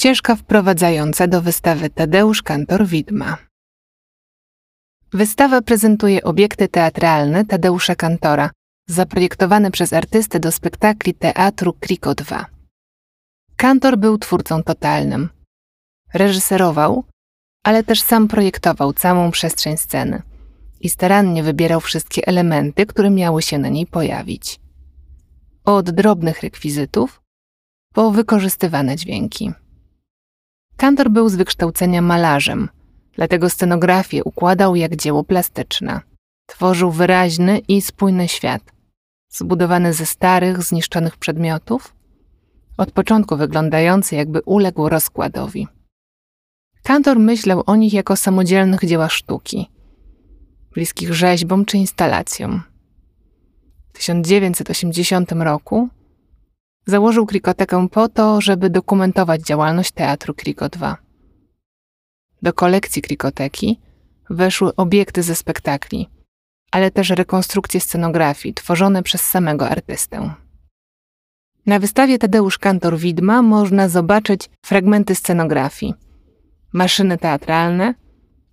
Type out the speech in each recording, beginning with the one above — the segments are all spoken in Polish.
Ścieżka wprowadzająca do wystawy Tadeusz Kantor Widma. Wystawa prezentuje obiekty teatralne Tadeusza Kantora, zaprojektowane przez artystę do spektakli teatru Kriko 2. Kantor był twórcą totalnym. Reżyserował, ale też sam projektował całą przestrzeń sceny i starannie wybierał wszystkie elementy, które miały się na niej pojawić. Od drobnych rekwizytów po wykorzystywane dźwięki. Kantor był z wykształcenia malarzem, dlatego scenografię układał jak dzieło plastyczne. Tworzył wyraźny i spójny świat, zbudowany ze starych, zniszczonych przedmiotów, od początku wyglądający jakby uległ rozkładowi. Kantor myślał o nich jako samodzielnych dziełach sztuki, bliskich rzeźbom czy instalacjom. W 1980 roku Założył Krikotekę po to, żeby dokumentować działalność Teatru Kriko 2. Do kolekcji Krikoteki weszły obiekty ze spektakli, ale też rekonstrukcje scenografii tworzone przez samego artystę. Na wystawie Tadeusz Kantor Widma można zobaczyć fragmenty scenografii, maszyny teatralne,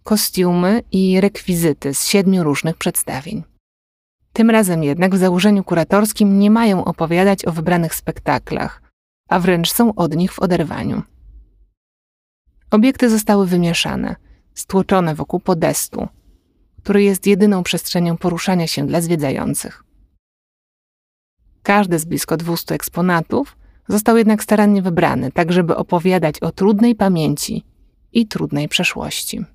kostiumy i rekwizyty z siedmiu różnych przedstawień. Tym razem jednak w założeniu kuratorskim nie mają opowiadać o wybranych spektaklach, a wręcz są od nich w oderwaniu. Obiekty zostały wymieszane, stłoczone wokół podestu, który jest jedyną przestrzenią poruszania się dla zwiedzających. Każdy z blisko 200 eksponatów został jednak starannie wybrany, tak żeby opowiadać o trudnej pamięci i trudnej przeszłości.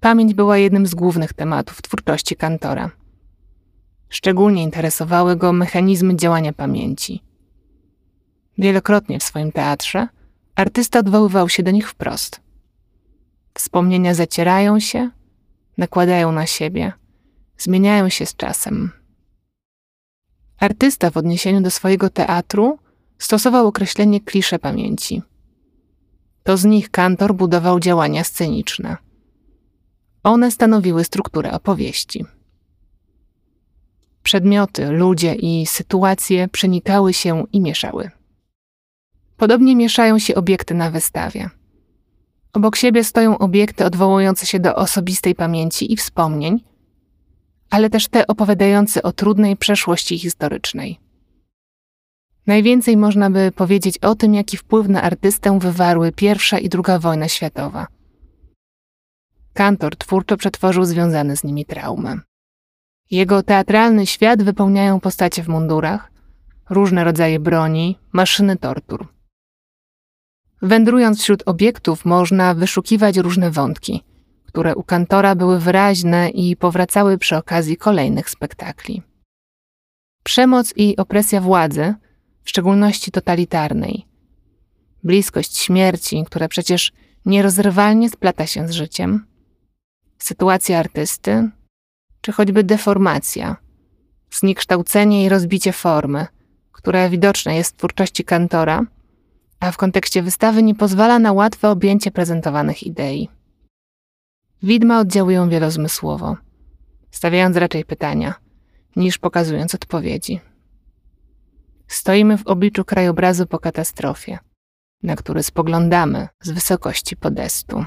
Pamięć była jednym z głównych tematów twórczości kantora. Szczególnie interesowały go mechanizmy działania pamięci. Wielokrotnie w swoim teatrze artysta odwoływał się do nich wprost. Wspomnienia zacierają się, nakładają na siebie, zmieniają się z czasem. Artysta w odniesieniu do swojego teatru stosował określenie klisze pamięci. To z nich kantor budował działania sceniczne. One stanowiły strukturę opowieści. Przedmioty, ludzie i sytuacje przenikały się i mieszały. Podobnie mieszają się obiekty na wystawie. Obok siebie stoją obiekty odwołujące się do osobistej pamięci i wspomnień, ale też te opowiadające o trudnej przeszłości historycznej. Najwięcej można by powiedzieć o tym, jaki wpływ na artystę wywarły pierwsza i druga wojna światowa – Kantor twórczo przetworzył związane z nimi traumy. Jego teatralny świat wypełniają postacie w mundurach, różne rodzaje broni, maszyny tortur. Wędrując wśród obiektów, można wyszukiwać różne wątki, które u kantora były wyraźne i powracały przy okazji kolejnych spektakli. Przemoc i opresja władzy, w szczególności totalitarnej, bliskość śmierci, która przecież nierozerwalnie splata się z życiem, sytuacja artysty, czy choćby deformacja, zniekształcenie i rozbicie formy, które widoczne jest w twórczości kantora, a w kontekście wystawy nie pozwala na łatwe objęcie prezentowanych idei. Widma oddziałują wielozmysłowo, stawiając raczej pytania, niż pokazując odpowiedzi. Stoimy w obliczu krajobrazu po katastrofie, na który spoglądamy z wysokości podestu.